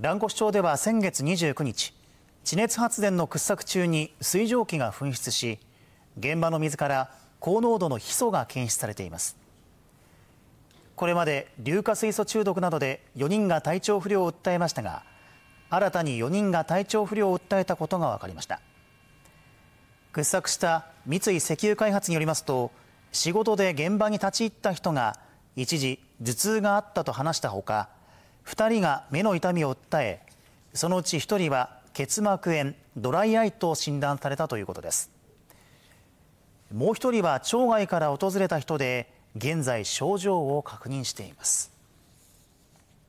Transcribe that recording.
蘭越町では先月29日地熱発電の掘削中に水蒸気が噴出し現場の水から高濃度のヒ素が検出されています。これまで硫化水素中毒などで4人が体調不良を訴えましたが新たに4人が体調不良を訴えたことが分かりました。掘削した三井石油開発によりますと仕事で現場に立ち入った人が一時頭痛があったと話したほか2人が目の痛みを訴えそのうち1人は結膜炎ドライアイと診断されたということです。もう1人は町外から訪れた人で現在症状を確認しています。